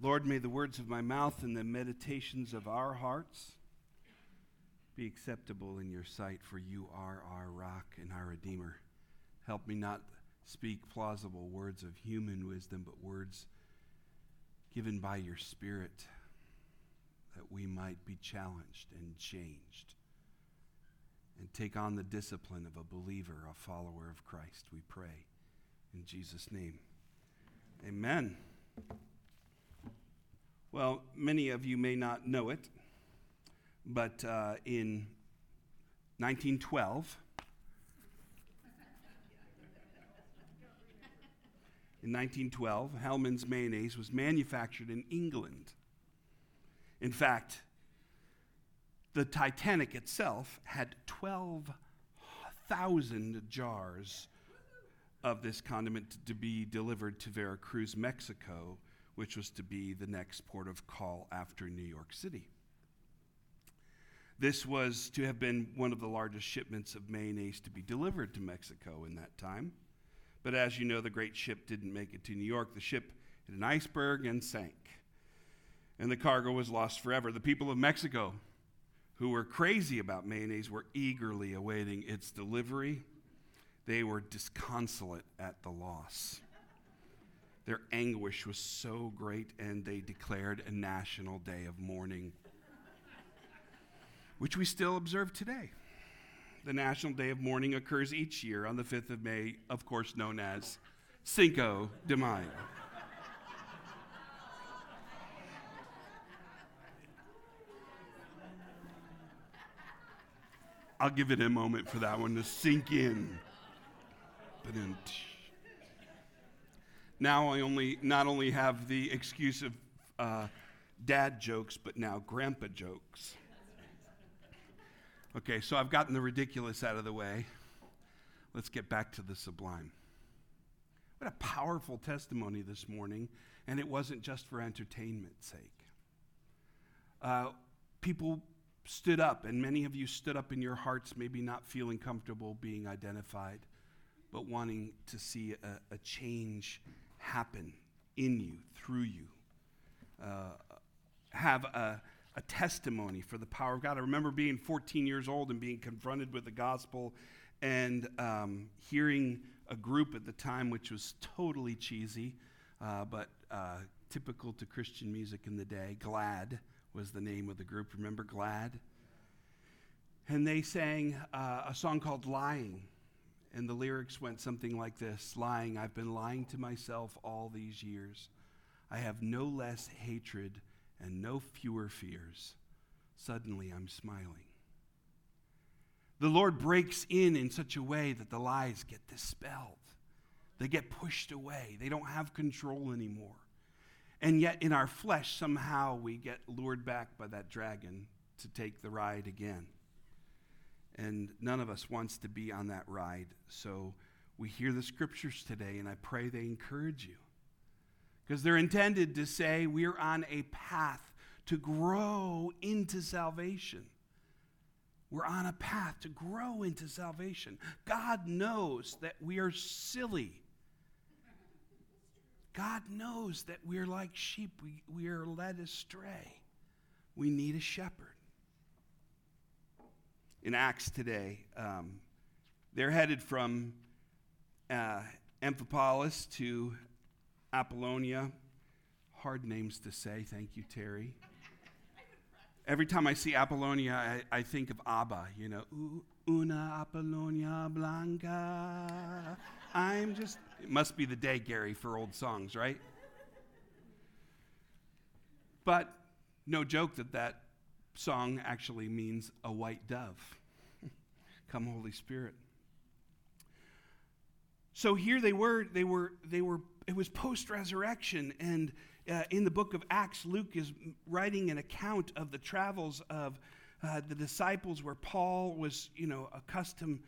Lord, may the words of my mouth and the meditations of our hearts be acceptable in your sight, for you are our rock and our Redeemer. Help me not speak plausible words of human wisdom, but words given by your Spirit that we might be challenged and changed and take on the discipline of a believer, a follower of Christ. We pray in Jesus' name. Amen. Well, many of you may not know it, but uh, in 1912, in 1912, Hellmann's mayonnaise was manufactured in England. In fact, the Titanic itself had 12,000 jars of this condiment to be delivered to Veracruz, Mexico, which was to be the next port of call after New York City. This was to have been one of the largest shipments of mayonnaise to be delivered to Mexico in that time. But as you know, the great ship didn't make it to New York. The ship hit an iceberg and sank. And the cargo was lost forever. The people of Mexico, who were crazy about mayonnaise, were eagerly awaiting its delivery. They were disconsolate at the loss. Their anguish was so great, and they declared a national day of mourning, which we still observe today. The National Day of Mourning occurs each year on the 5th of May, of course, known as Cinco de Mayo. I'll give it a moment for that one to sink in. Now I only not only have the excuse of uh, dad jokes, but now grandpa jokes. Okay, so I've gotten the ridiculous out of the way. Let's get back to the sublime. What a powerful testimony this morning, and it wasn't just for entertainment's sake. Uh, people stood up, and many of you stood up in your hearts, maybe not feeling comfortable being identified, but wanting to see a, a change happen in you, through you. Uh, have a, a testimony for the power of God. I remember being 14 years old and being confronted with the gospel and um, hearing a group at the time which was totally cheesy, uh, but uh, typical to Christian music in the day. Glad was the name of the group. Remember Glad? And they sang uh, a song called Lying. And the lyrics went something like this Lying, I've been lying to myself all these years. I have no less hatred and no fewer fears. Suddenly I'm smiling. The Lord breaks in in such a way that the lies get dispelled. They get pushed away. They don't have control anymore. And yet, in our flesh, somehow we get lured back by that dragon to take the ride again and none of us wants to be on that ride. So we hear the scriptures today, and I pray they encourage you. Because they're intended to say we're on a path to grow into salvation. We're on a path to grow into salvation. God knows that we are silly. God knows that we're like sheep. We, we are led astray. We need a shepherd in Acts today. Um, they're headed from uh, Amphipolis to Apollonia. Hard names to say. Thank you, Terry. Every time I see Apollonia, I, I think of ABBA, you know, una Apollonia Blanca. I'm just, it must be the day, Gary, for old songs, right? But no joke that that song actually means a white dove. Come, Holy Spirit. So here they were, they were, they were, it was post resurrection. And uh, in the book of Acts, Luke is writing an account of the travels of uh, the disciples where Paul was, you know, accustomed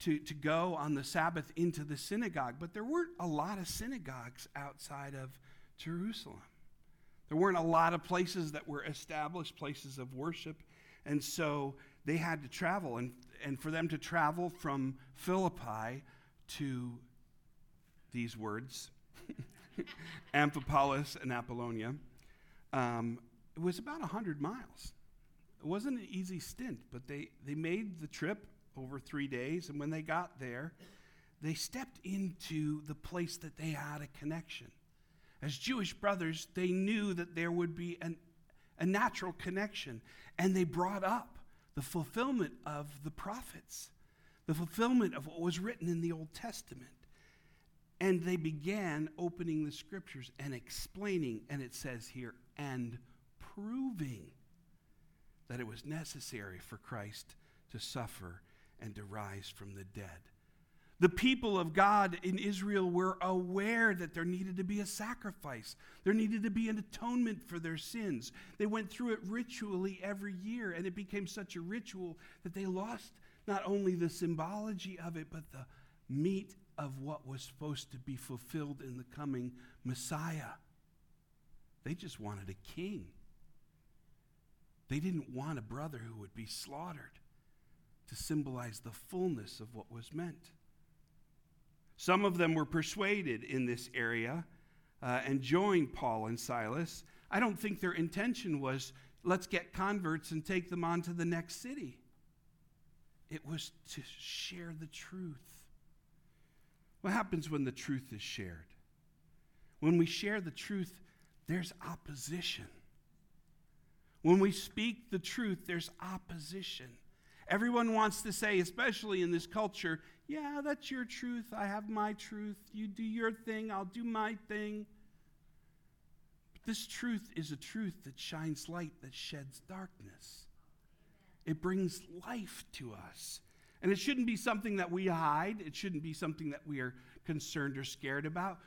to, to go on the Sabbath into the synagogue. But there weren't a lot of synagogues outside of Jerusalem. There weren't a lot of places that were established places of worship. And so they had to travel. And, and for them to travel from Philippi to these words, Amphipolis and Apollonia, um, it was about 100 miles. It wasn't an easy stint, but they, they made the trip over three days, and when they got there, they stepped into the place that they had a connection. As Jewish brothers, they knew that there would be an, a natural connection, and they brought up the fulfillment of the prophets, the fulfillment of what was written in the Old Testament. And they began opening the scriptures and explaining, and it says here, and proving that it was necessary for Christ to suffer and to rise from the dead. The people of God in Israel were aware that there needed to be a sacrifice. There needed to be an atonement for their sins. They went through it ritually every year, and it became such a ritual that they lost not only the symbology of it, but the meat of what was supposed to be fulfilled in the coming Messiah. They just wanted a king. They didn't want a brother who would be slaughtered to symbolize the fullness of what was meant. Some of them were persuaded in this area uh, and joined Paul and Silas. I don't think their intention was let's get converts and take them on to the next city. It was to share the truth. What happens when the truth is shared? When we share the truth, there's opposition. When we speak the truth, there's opposition. Everyone wants to say, especially in this culture, yeah, that's your truth. I have my truth. You do your thing, I'll do my thing. But this truth is a truth that shines light, that sheds darkness. It brings life to us. And it shouldn't be something that we hide, it shouldn't be something that we are concerned or scared about.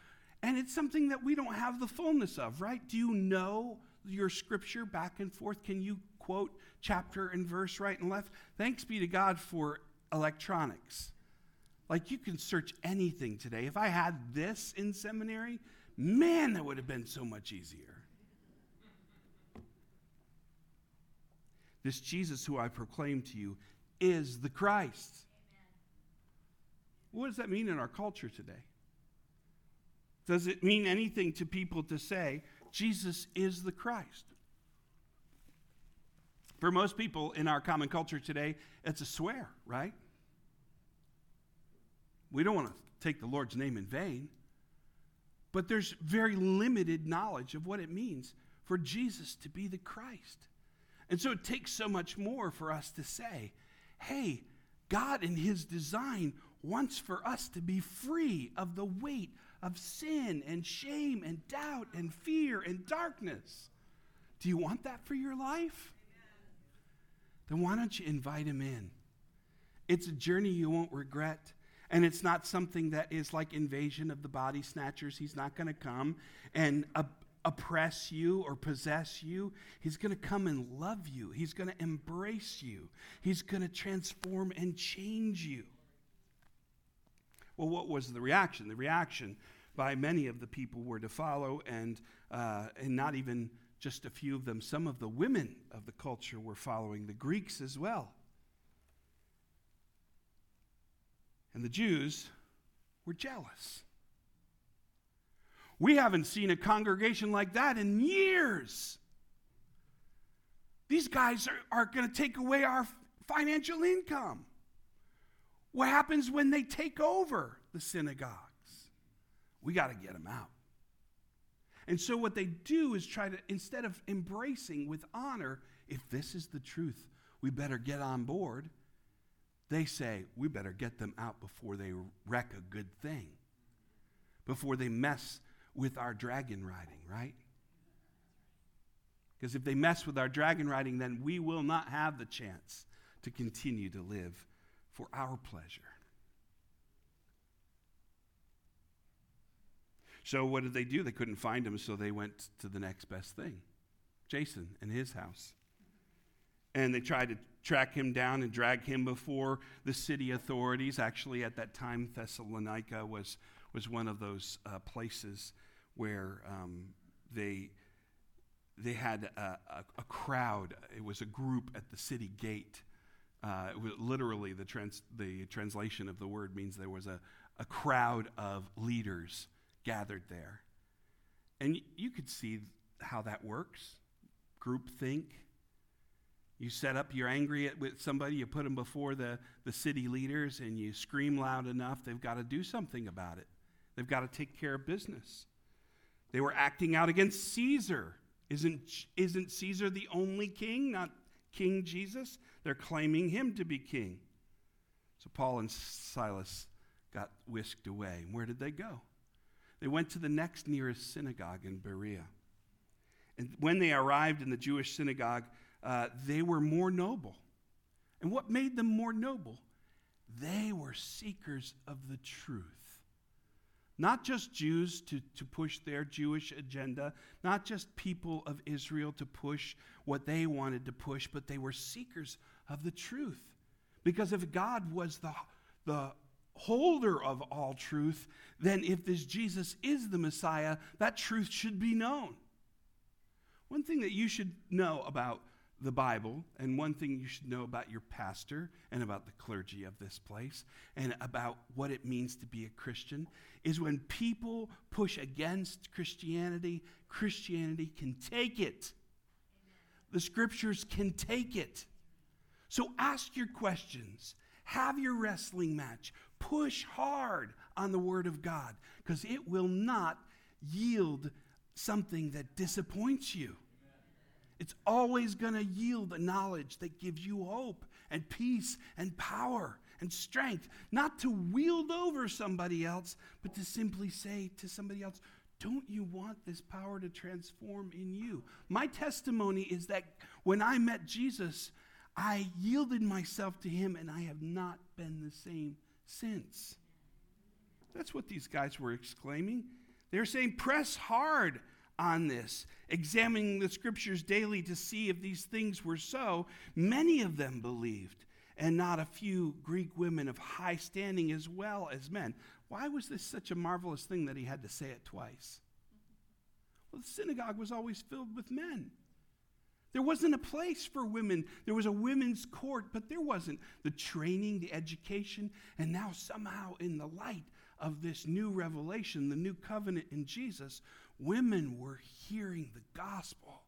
And it's something that we don't have the fullness of, right? Do you know your scripture back and forth? Can you quote chapter and verse right and left? Thanks be to God for electronics. Like you can search anything today. If I had this in seminary, man, that would have been so much easier. This Jesus who I proclaim to you is the Christ. Amen. What does that mean in our culture today? Does it mean anything to people to say, Jesus is the Christ? For most people in our common culture today, it's a swear, right? We don't want to take the Lord's name in vain. But there's very limited knowledge of what it means for Jesus to be the Christ. And so it takes so much more for us to say, hey, God in His design wants for us to be free of the weight of sin and shame and doubt and fear and darkness. Do you want that for your life? Then why don't you invite Him in? It's a journey you won't regret. And it's not something that is like invasion of the body snatchers. He's not going to come and oppress you or possess you. He's going to come and love you. He's going to embrace you. He's going to transform and change you. Well, what was the reaction? The reaction by many of the people were to follow, and, uh, and not even just a few of them. Some of the women of the culture were following, the Greeks as well. And the Jews were jealous. We haven't seen a congregation like that in years. These guys are, are going to take away our financial income. What happens when they take over the synagogues? We got to get them out. And so, what they do is try to, instead of embracing with honor, if this is the truth, we better get on board they say, we better get them out before they wreck a good thing, before they mess with our dragon riding, right? Because if they mess with our dragon riding, then we will not have the chance to continue to live for our pleasure. So, what did they do? They couldn't find him, so they went to the next best thing Jason and his house. And they tried to track him down and drag him before the city authorities. Actually, at that time, Thessalonica was, was one of those uh, places where um, they, they had a, a, a, crowd. It was a group at the city gate. Uh, literally, the, trans, the translation of the word means there was a, a crowd of leaders gathered there. And you could see how that works. Group think. You set up, you're angry at, with somebody, you put them before the, the city leaders, and you scream loud enough, they've got to do something about it. They've got to take care of business. They were acting out against Caesar. Isn't, isn't Caesar the only king, not King Jesus? They're claiming him to be king. So Paul and Silas got whisked away. Where did they go? They went to the next nearest synagogue in Berea. And when they arrived in the Jewish synagogue, uh, they were more noble. And what made them more noble? They were seekers of the truth. Not just Jews to, to push their Jewish agenda, not just people of Israel to push what they wanted to push, but they were seekers of the truth. Because if God was the, the holder of all truth, then if this Jesus is the Messiah, that truth should be known. One thing that you should know about the Bible, and one thing you should know about your pastor and about the clergy of this place, and about what it means to be a Christian, is when people push against Christianity, Christianity can take it. The scriptures can take it. So ask your questions, have your wrestling match, push hard on the Word of God, because it will not yield something that disappoints you. It's always going to yield a knowledge that gives you hope and peace and power and strength, not to wield over somebody else, but to simply say to somebody else, don't you want this power to transform in you? My testimony is that when I met Jesus, I yielded myself to him and I have not been the same since. That's what these guys were exclaiming. They were saying, press hard on this, examining the scriptures daily to see if these things were so. Many of them believed, and not a few Greek women of high standing as well as men. Why was this such a marvelous thing that he had to say it twice? Well, the synagogue was always filled with men. There wasn't a place for women. There was a women's court, but there wasn't the training, the education, and now somehow in the light of this new revelation, the new covenant in Jesus, women were hearing the gospel.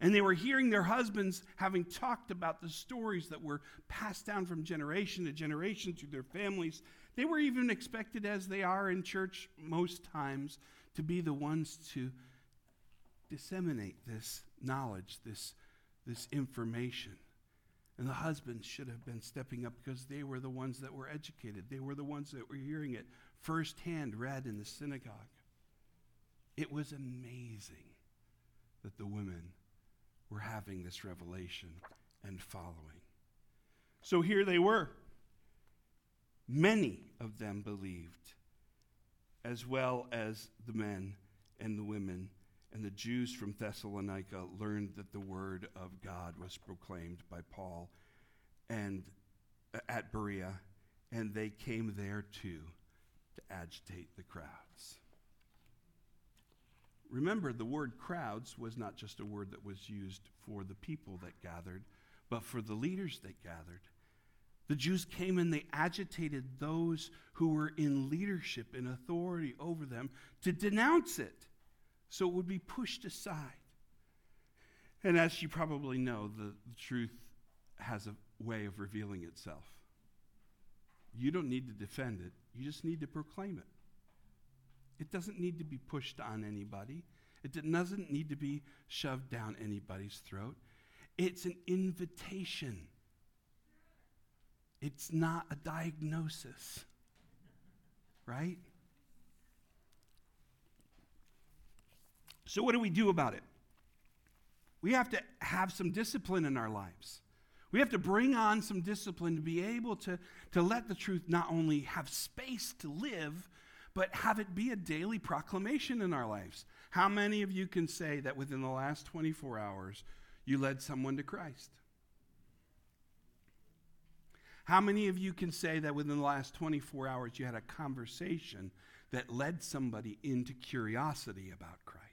And they were hearing their husbands having talked about the stories that were passed down from generation to generation through their families. They were even expected, as they are in church most times, to be the ones to disseminate this knowledge, this, this information. And the husbands should have been stepping up because they were the ones that were educated. They were the ones that were hearing it firsthand read in the synagogue. It was amazing that the women were having this revelation and following. So here they were. Many of them believed, as well as the men and the women. And the Jews from Thessalonica learned that the word of God was proclaimed by Paul and uh, at Berea, and they came there too to agitate the crowds. Remember, the word crowds was not just a word that was used for the people that gathered, but for the leaders that gathered. The Jews came and they agitated those who were in leadership and authority over them to denounce it so it would be pushed aside. And as you probably know, the, the truth has a way of revealing itself. You don't need to defend it, you just need to proclaim it. It doesn't need to be pushed on anybody. It doesn't need to be shoved down anybody's throat. It's an invitation. It's not a diagnosis. Right? So, what do we do about it? We have to have some discipline in our lives. We have to bring on some discipline to be able to, to let the truth not only have space to live, but have it be a daily proclamation in our lives. How many of you can say that within the last 24 hours you led someone to Christ? How many of you can say that within the last 24 hours you had a conversation that led somebody into curiosity about Christ?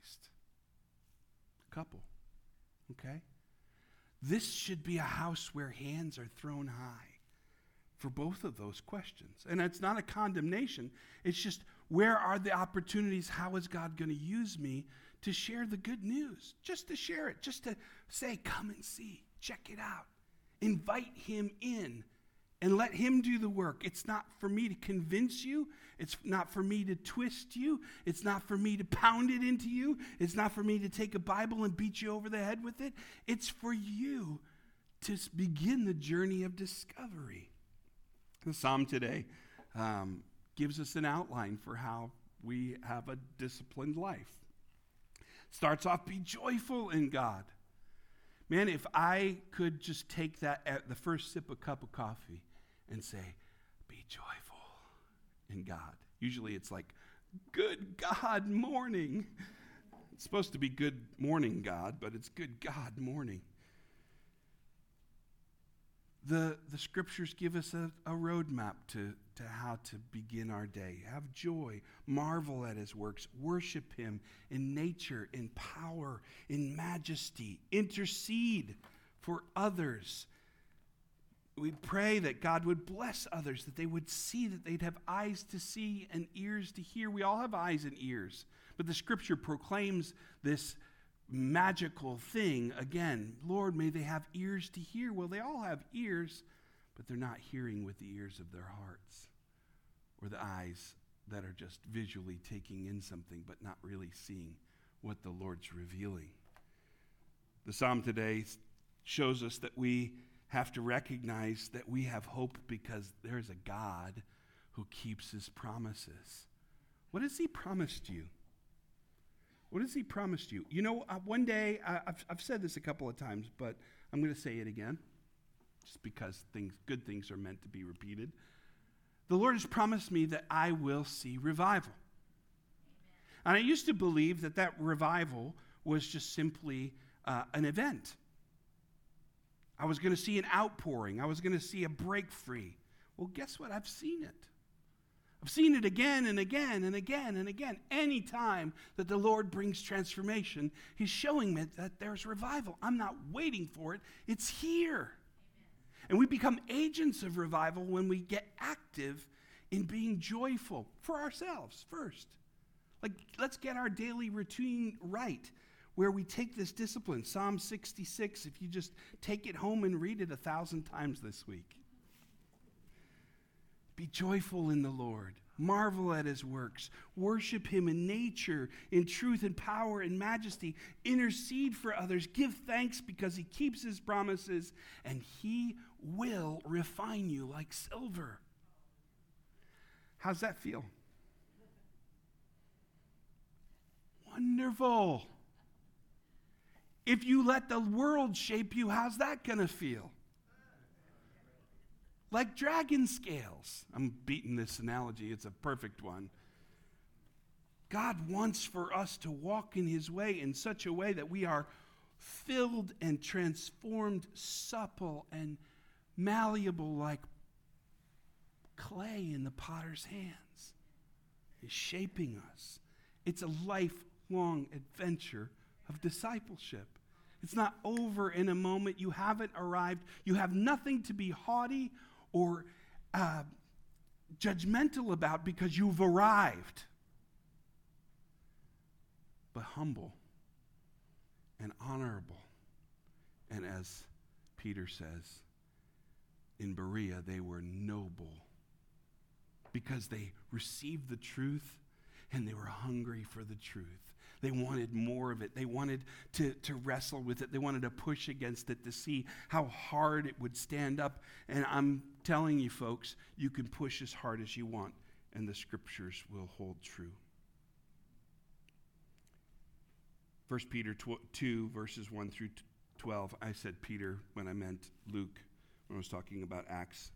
Couple. Okay? This should be a house where hands are thrown high for both of those questions. And it's not a condemnation, it's just where are the opportunities? How is God going to use me to share the good news, just to share it, just to say, come and see, check it out. Invite him in and let him do the work. It's not for me to convince you. It's not for me to twist you. It's not for me to pound it into you. It's not for me to take a Bible and beat you over the head with it. It's for you to begin the journey of discovery. The psalm today um, gives us an outline for how we have a disciplined life. Starts off, be joyful in God. Man, if I could just take that at the first sip of cup of coffee and say, be joyful in God. Usually it's like, good God morning. It's supposed to be good morning, God, but it's good God morning the, the scriptures give us a, a roadmap to, to how to begin our day. Have joy, marvel at his works, worship him in nature, in power, in majesty, intercede for others. We pray that God would bless others, that they would see, that they'd have eyes to see and ears to hear. We all have eyes and ears, but the scripture proclaims this magical thing. Again, Lord, may they have ears to hear. Well, they all have ears, but they're not hearing with the ears of their hearts or the eyes that are just visually taking in something but not really seeing what the Lord's revealing. The psalm today shows us that we have to recognize that we have hope because there's a God who keeps his promises. What has he promised you? What has he promised you? You know, uh, one day, I, have I've said this a couple of times, but I'm going to say it again, just because things, good things are meant to be repeated. The Lord has promised me that I will see revival. And I used to believe that that revival was just simply uh, an event. I was going to see an outpouring, I was going to see a break free. Well, guess what? I've seen it. I've seen it again and again and again and again. Anytime that the Lord brings transformation, He's showing me that there's revival. I'm not waiting for it, it's here. And we become agents of revival when we get active in being joyful for ourselves first. Like, let's get our daily routine right where we take this discipline. Psalm 66, if you just take it home and read it a thousand times this week. Be joyful in the Lord. Marvel at his works. Worship him in nature, in truth and power and majesty. Intercede for others. Give thanks because he keeps his promises, and he will refine you like silver. How's that feel? Wonderful. If you let the world shape you, how's that going to feel? like dragon scales. I'm beating this analogy, it's a perfect one. God wants for us to walk in His way in such a way that we are filled and transformed, supple and malleable like clay in the potter's hands. He's shaping us. It's a lifelong adventure of discipleship. It's not over in a moment. You haven't arrived. You have nothing to be haughty or uh, judgmental about because you've arrived, but humble and honorable. And as Peter says, in Berea, they were noble because they received the truth and they were hungry for the truth. They wanted more of it. They wanted to, to wrestle with it. They wanted to push against it to see how hard it would stand up. And I'm telling you, folks, you can push as hard as you want, and the scriptures will hold true. 1 Peter 2, verses 1 through 12. I said Peter when I meant Luke when I was talking about Acts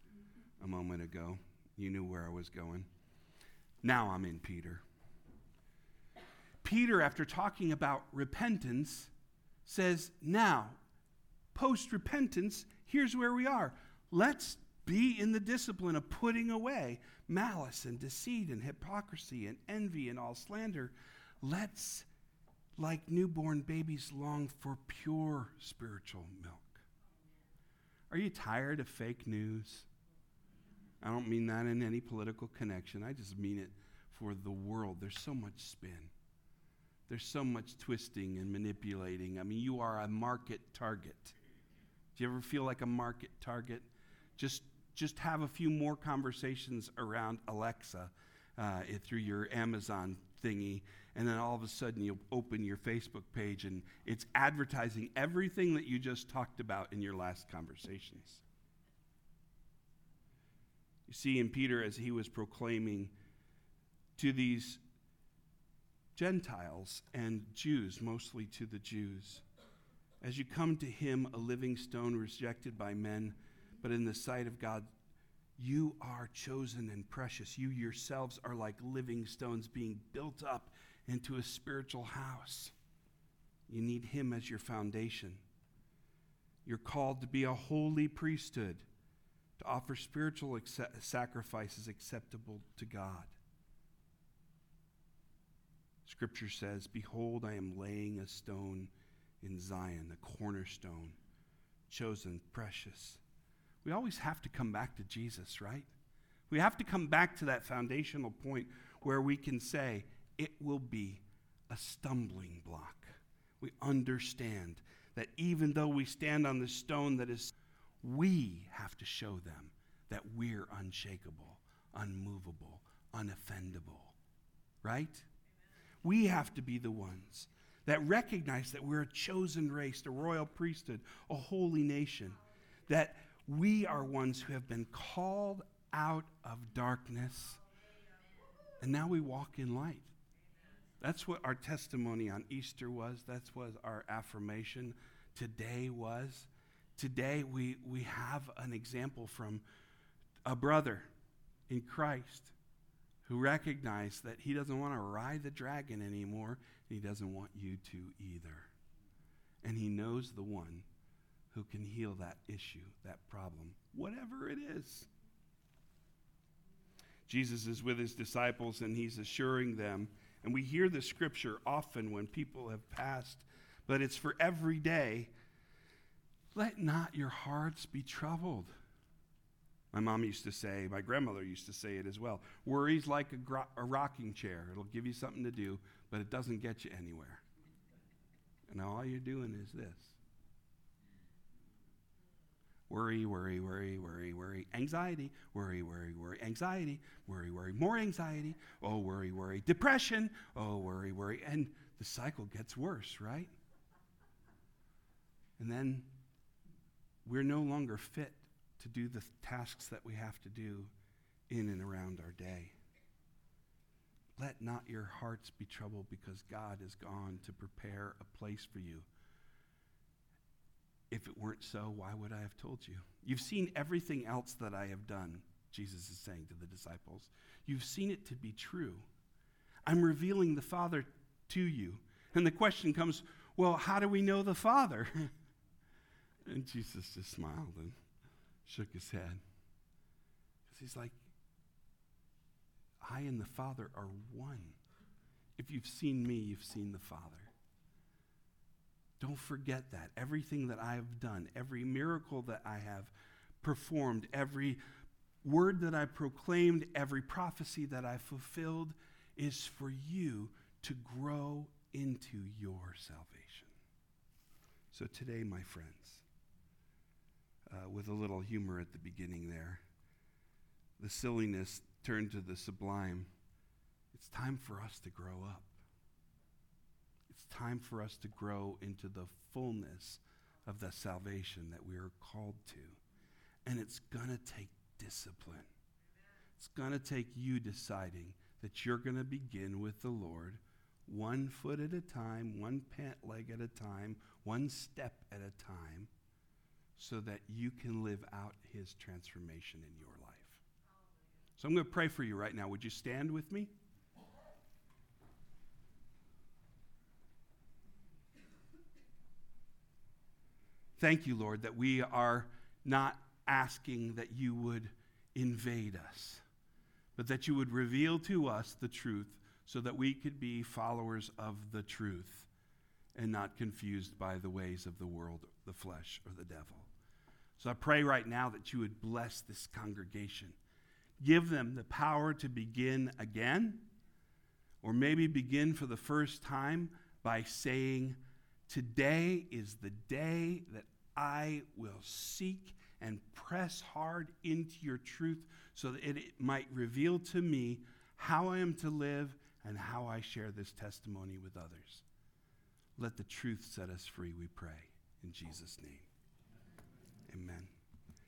a moment ago. You knew where I was going. Now I'm in Peter. Peter, after talking about repentance, says, Now, post repentance, here's where we are. Let's be in the discipline of putting away malice and deceit and hypocrisy and envy and all slander. Let's, like newborn babies, long for pure spiritual milk. Are you tired of fake news? I don't mean that in any political connection. I just mean it for the world. There's so much spin. There's so much twisting and manipulating. I mean, you are a market target. Do you ever feel like a market target? Just, just have a few more conversations around Alexa uh, through your Amazon thingy, and then all of a sudden you open your Facebook page and it's advertising everything that you just talked about in your last conversations. You see, in Peter, as he was proclaiming to these Gentiles and Jews, mostly to the Jews, as you come to him, a living stone rejected by men, but in the sight of God, you are chosen and precious. You yourselves are like living stones being built up into a spiritual house. You need Him as your foundation. You're called to be a holy priesthood, to offer spiritual sacrifices acceptable to God. Scripture says, Behold, I am laying a stone in Zion, the cornerstone, chosen, precious we always have to come back to Jesus, right? We have to come back to that foundational point where we can say, it will be a stumbling block. We understand that even though we stand on the stone that is, we have to show them that we're unshakable, unmovable, unoffendable, right? We have to be the ones that recognize that we're a chosen race, a royal priesthood, a holy nation, that we are ones who have been called out of darkness, and now we walk in light. That's what our testimony on Easter was. That's what our affirmation today was. Today, we, we have an example from a brother in Christ who recognized that he doesn't want to ride the dragon anymore, and he doesn't want you to either. And he knows the one who can heal that issue, that problem, whatever it is. Jesus is with his disciples and he's assuring them. And we hear the scripture often when people have passed, but it's for every day. Let not your hearts be troubled. My mom used to say, my grandmother used to say it as well. Worry's like a, gro- a rocking chair. It'll give you something to do, but it doesn't get you anywhere. And all you're doing is this Worry, worry, worry, worry, worry. Anxiety, worry, worry, worry. Anxiety, worry, worry. More anxiety. Oh, worry, worry. Depression. Oh, worry, worry. And the cycle gets worse, right? And then we're no longer fit to do the tasks that we have to do in and around our day. Let not your hearts be troubled because God has gone to prepare a place for you if it weren't so, why would I have told you? You've seen everything else that I have done, Jesus is saying to the disciples. You've seen it to be true. I'm revealing the Father to you. And the question comes, well, how do we know the Father? and Jesus just smiled and shook his head. Because he's like, I and the Father are one. If you've seen me, you've seen the Father. Don't forget that. Everything that I have done, every miracle that I have performed, every word that I proclaimed, every prophecy that I fulfilled is for you to grow into your salvation. So today, my friends, uh, with a little humor at the beginning there, the silliness turned to the sublime. It's time for us to grow up It's time for us to grow into the fullness of the salvation that we are called to. And it's going to take discipline. It's going to take you deciding that you're going to begin with the Lord one foot at a time, one pant leg at a time, one step at a time, so that you can live out his transformation in your life. So I'm going to pray for you right now. Would you stand with me? Thank you, Lord, that we are not asking that you would invade us, but that you would reveal to us the truth so that we could be followers of the truth and not confused by the ways of the world, the flesh, or the devil. So I pray right now that you would bless this congregation. Give them the power to begin again Or maybe begin for the first time by saying, Today is the day that I will seek and press hard into your truth so that it might reveal to me how I am to live and how I share this testimony with others. Let the truth set us free, we pray. In Jesus' name. Amen.